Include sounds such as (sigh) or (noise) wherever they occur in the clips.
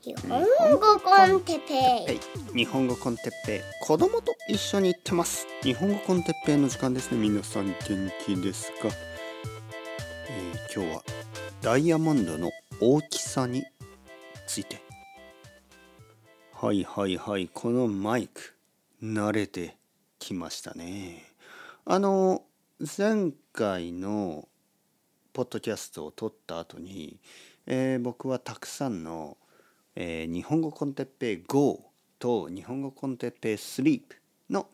日本語コンテッペはい、日本語コンテッペイ。子供と一緒に行ってます。日本語コンテッペイの時間ですね。皆さん元気ですか、えー今日はダイヤモンドの大きさについて。はいはいはい。このマイク。慣れてきましたね。あの前回のポッドキャストを撮った後に、えー僕はたくさんのえー日本語コンテッペイ GO と日本語コンテッペイ SLEEP の、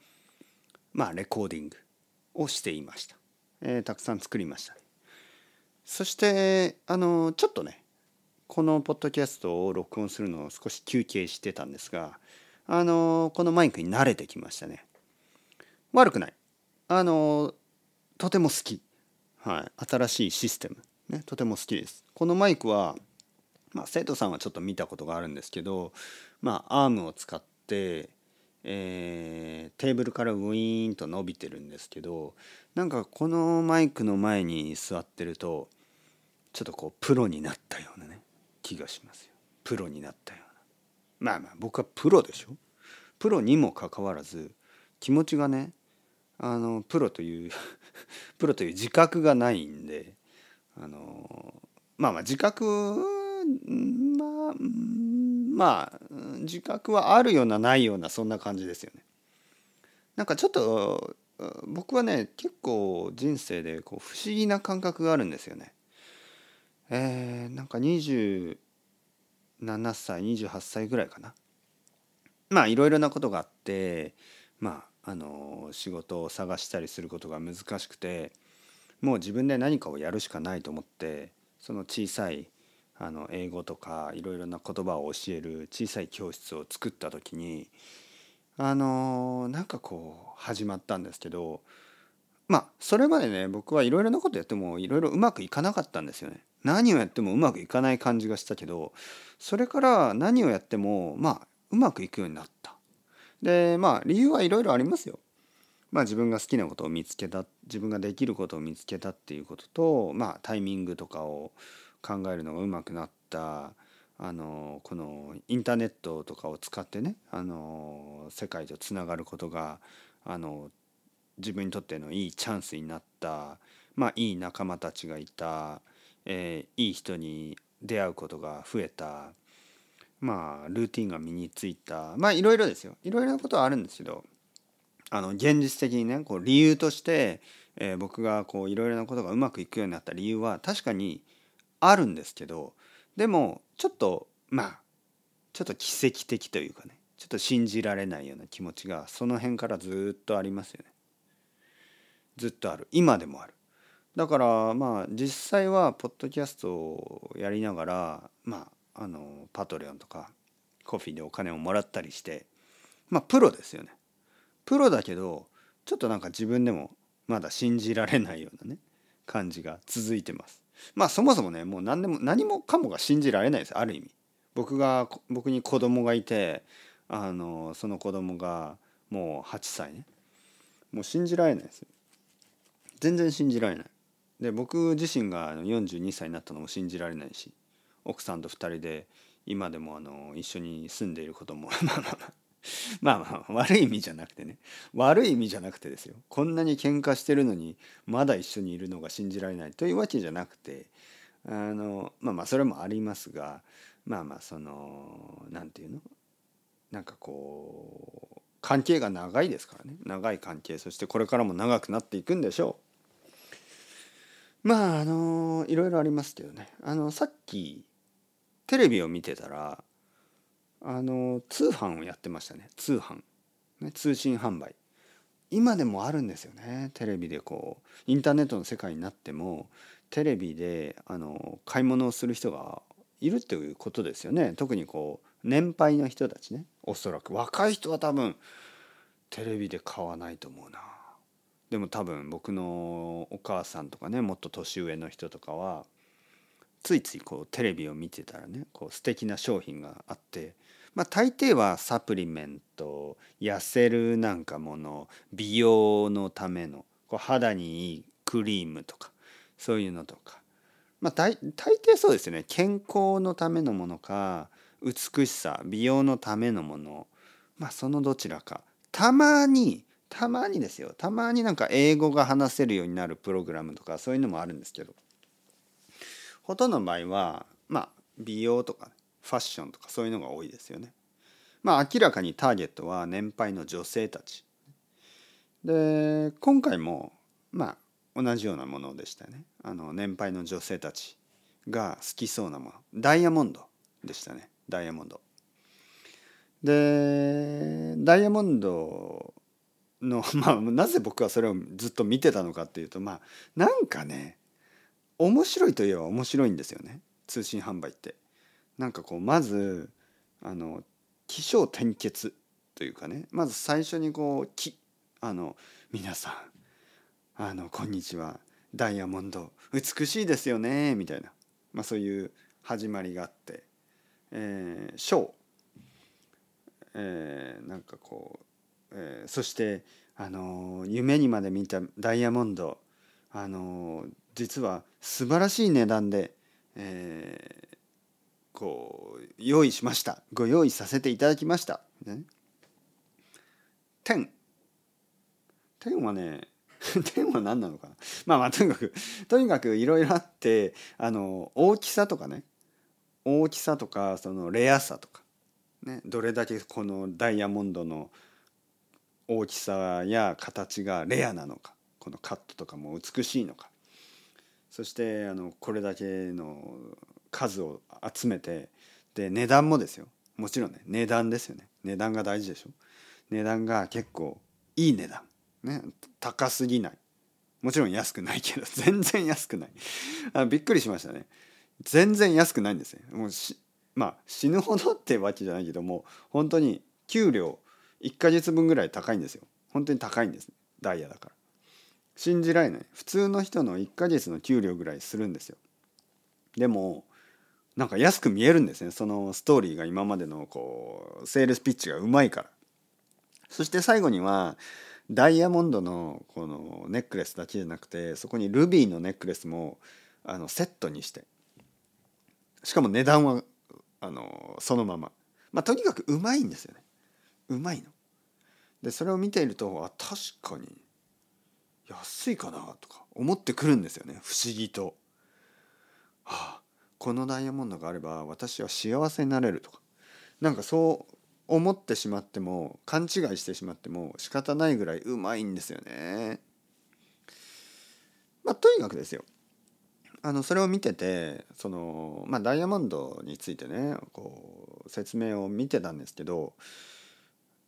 まあ、レコーディングをしていました、えーたくさん作りました。そしてあのちょっとねこのポッドキャストを録音するのを少し休憩してたんですがあのこのマイクに慣れてきましたね。悪くない。あのとても好き、はい、新しいシステム、ね、とても好きです。このマイクはまあ、生徒さんはちょっと見たことがあるんですけど、まあ、アームを使って、えーテーブルからウィーンと伸びてるんですけどなんかこのマイクの前に座ってるとちょっとこうプロになったようなね気がしますよ。プロになったような。まあまあ僕はプロでしょ。プロにもかかわらず気持ちがねあのプロという (laughs) プロという自覚がないんであのまあまあ自覚まあうんまあ自覚はあるようなないようなそんな感じですよね。なんかちょっと僕はね結構人生でこう不思議な感覚があるんですよね。えー、なんか27歳28歳ぐらいかな。まあいろいろなことがあってまああの仕事を探したりすることが難しくてもう自分で何かをやるしかないと思ってその小さいあの英語とかいろいろな言葉を教える小さい教室を作った時にあのなんかこう始まったんですけどまあそれまでね僕はいろいろなことやってもいろいろうまくいかなかったんですよね。何をやってもうまくいかない感じがしたけどそれから何をやってもまあうまくいくようになった。でまあ理由はいろいろありますよ。まあ自分が好きなことを見つけた自分ができることを見つけたっていうこととまあタイミングとかを考えるのがうまくなったあのこのインターネットとかを使ってねあの世界とつながることがあの自分にとってのいいチャンスになったまあいい仲間たちがいた、えーいい人に出会うことが増えたまあルーティンが身についたまあいろいろですよ。いろいろなことはあるんですけどあの現実的にねこう理由として、えー僕がこういろいろなことがうまくいくようになった理由は確かにあるんですけどでもちょっとまあちょっと奇跡的というかねちょっと信じられないような気持ちがその辺からずっとありますよね。ずっとある今でもある。だからまあ実際はポッドキャストをやりながらまああのパトレオンとかコフィーでお金をもらったりしてまあプロですよね。プロだけどちょっとなんか自分でもまだ信じられないようなね感じが続いてます。まあそもそもねもう何でも何もかもが信じられないですある意味。僕が僕に子供がいてあのその子供がもう8歳ねもう信じられないです。全然信じられない。で僕自身が42歳になったのも信じられないし奥さんと2人で今でもあの一緒に住んでいることもまあまあまあ (laughs) まあまあ悪い意味じゃなくてね。悪い意味じゃなくてですよ。こんなに喧嘩してるのにまだ一緒にいるのが信じられないというわけじゃなくてあのまあまあそれもありますがまあまあそのなんていうの？なんかこう関係が長いですからね。長い関係そしてこれからも長くなっていくんでしょう。まああのいろいろありますけどね。あのさっきテレビを見てたらあの通販をやってましたね。通販、ね、通信販売。今でもあるんですよね。テレビでこうインターネットの世界になってもテレビであの買い物をする人がいるっていうことですよね。特にこう年配の人たちね。おそらく。若い人は多分テレビで買わないと思うな。でも多分僕のお母さんとかねもっと年上の人とかはついついこうテレビを見てたらねこう素敵な商品があってまあ大抵はサプリメント痩せるなんかもの美容のためのこう肌にいいクリームとかそういうのとか。まあ大大抵そうですよね。健康のためのものか美しさ美容のためのもの。まあそのどちらか。たまにたまにですよ。たまになんか英語が話せるようになるプログラムとかそういうのもあるんですけど。ほとんどの場合はまあ美容とかファッションとかそういうのが多いですよね。まあ明らかにターゲットは年配の女性たち。で今回もまあ同じようなものでしたね。あの年配の女性たちが好きそうなものダイヤモンドでしたねダイヤモンド。でダイヤモンドの (laughs) まあなぜ僕はそれをずっと見てたのかっていうとまあなんかね面白いといえば面白いんですよね通信販売って。なんかこうまずあの起承転結というかねまず最初にこう「き」あの皆さんあのこんにちはダイヤモンド美しいですよねみたいな、まあ、そういう始まりがあって「えー、ショー」えー、なんかこう、えー、そしてあの夢にまで見たダイヤモンドあの実は素晴らしい値段で、えー、こう用意しました。ご用意させていただきました。ね、天。天はね (laughs) 天は何なのかな。まあまあとにかくとにかくいろいろあってあの大きさとかね。大きさとかそのレアさとか、ね、どれだけこのダイヤモンドの大きさや形がレアなのか。このカットとかも美しいのか。そしてあのこれだけの数を集めてで値段もですよ。もちろんね値段ですよね。値段が大事でしょ。値段が結構いい値段。ね高すぎない。もちろん安くないけど (laughs) 全然安くない。あびっくりしましたね。全然安くないんですね。もうしまあ死ぬほどってわけじゃないけども本当に給料1ヶ月分ぐらい高いんですよ。本当に高いんです、ダイヤだから。信じられない。普通の人の1ヶ月の給料ぐらいするんですよ。でもなんか安く見えるんですね。そのストーリーが今までのこうセールスピッチがうまいから。そして最後にはダイヤモンドのこのネックレスだけじゃなくてそこにルビーのネックレスもあのセットにして。しかも値段はあのそのまま。まあとにかくうまいんですよね。うまいの。でそれを見ているとあ確かに安いかなとか思ってくるんですよね。不思議と。このダイヤモンドがあれば私は幸せになれるとかなんかそう思ってしまっても勘違いしてしまっても仕方ないぐらいうまいんですよね。まあとにかくですよあのそれを見ててその、まあ、ダイヤモンドについてねこう説明を見てたんですけど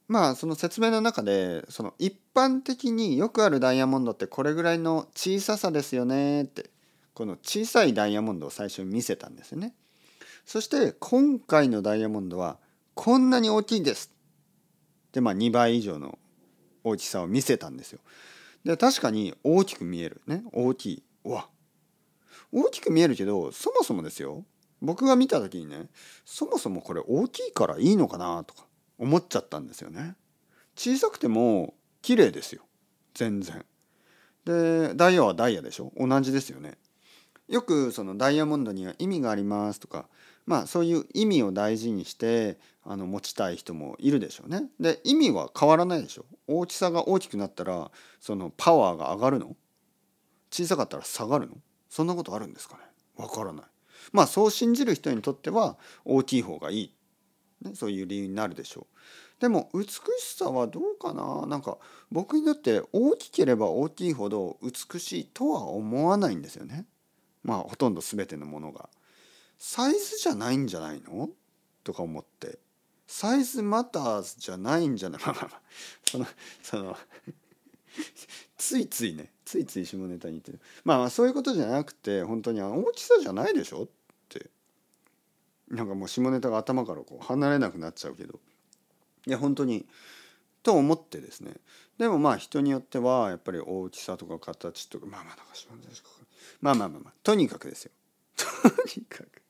まあその説明の中でその一般的によくあるダイヤモンドってこれぐらいの小ささですよねってこの小さいダイヤモンドを最初に見せたんですね。そして今回のダイヤモンドはこんなに大きいですでまあ2倍以上の大きさを見せたんですよ。で確かに大きく見えるね大きいわ大きく見えるけどそもそもですよ僕が見た時にねそもそもこれ大きいからいいのかなとか思っちゃったんですよね。小さくても綺麗ですよ全然。でダイヤはダイヤでしょ同じですよね。よくそのダイヤモンドには意味がありますとかまあそういう意味を大事にしてあの持ちたい人もいるでしょうね。で意味は変わらないでしょ。大きさが大きくなったらそのパワーが上がるの？小さかったら下がるの？そんなことあるんですかね？わからない。まあそう信じる人にとっては大きい方がいいね、そういう理由になるでしょう。でも美しさはどうかな？なんか僕にとって大きければ大きいほど美しいとは思わないんですよね。まあほとんど全てのものが。サイズじゃないんじゃないの？とか思って。サイズマターズじゃないんじゃない？まあまあまあ。そのそのついついね。ついつい下ネタに言ってる。まあまあそういうことじゃなくて本当に大きさじゃないでしょ？なんかもう下ネタが頭からこう離れなくなっちゃうけど。いや本当にと思ってですね。でもまあ人によってはやっぱり大きさとか形とかまあまあなんか下ネタしかまあまあまあまあとにかくですよ。(laughs) とにかく。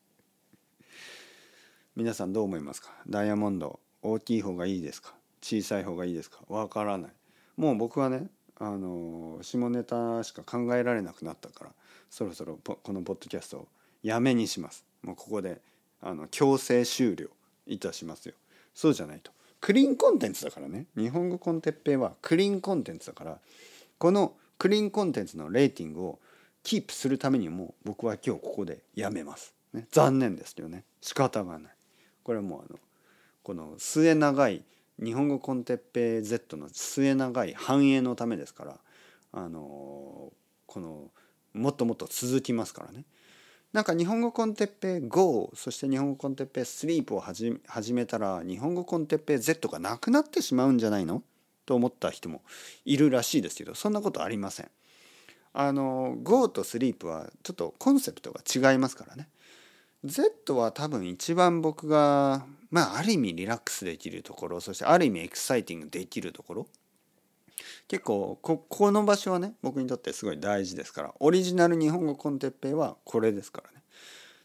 皆さんどう思いますか？ダイヤモンド大きい方がいいですか？小さい方がいいですか？わからない。もう僕はねあの下ネタしか考えられなくなったからそろそろこのポッドキャストをやめにします。もうここであの強制終了いたしますよ。そうじゃないと。クリーンコンテンツだからね。日本語コンテッペイはクリーンコンテンツだからこのクリーンコンテンツのレーティングをキープするためにも僕は今日ここでやめます、ね、残念ですけどね。仕方がない。これはもうあのこの末長い日本語コンテッペイ Z の末長い繁栄のためですからあのこのもっともっと続きますからね。なんか日本語コンテッペイ GO そして日本語コンテッペイ SLEEP を始めたら日本語コンテッペイ Z がなくなってしまうんじゃないの？と思った人もいるらしいですけどそんなことありません。あの GO と SLEEP はちょっとコンセプトが違いますからね。Z は多分一番僕がまあある意味リラックスできるところそしてある意味エクサイティングできるところ。結構ここの場所はね僕にとってすごい大事ですから。オリジナル日本語コンテッペイはこれですからね。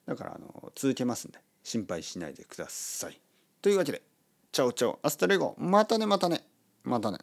だからあの続けますんで。心配しないでください。というわけでチャオチャオアスタレゴ。またねまたね。またね。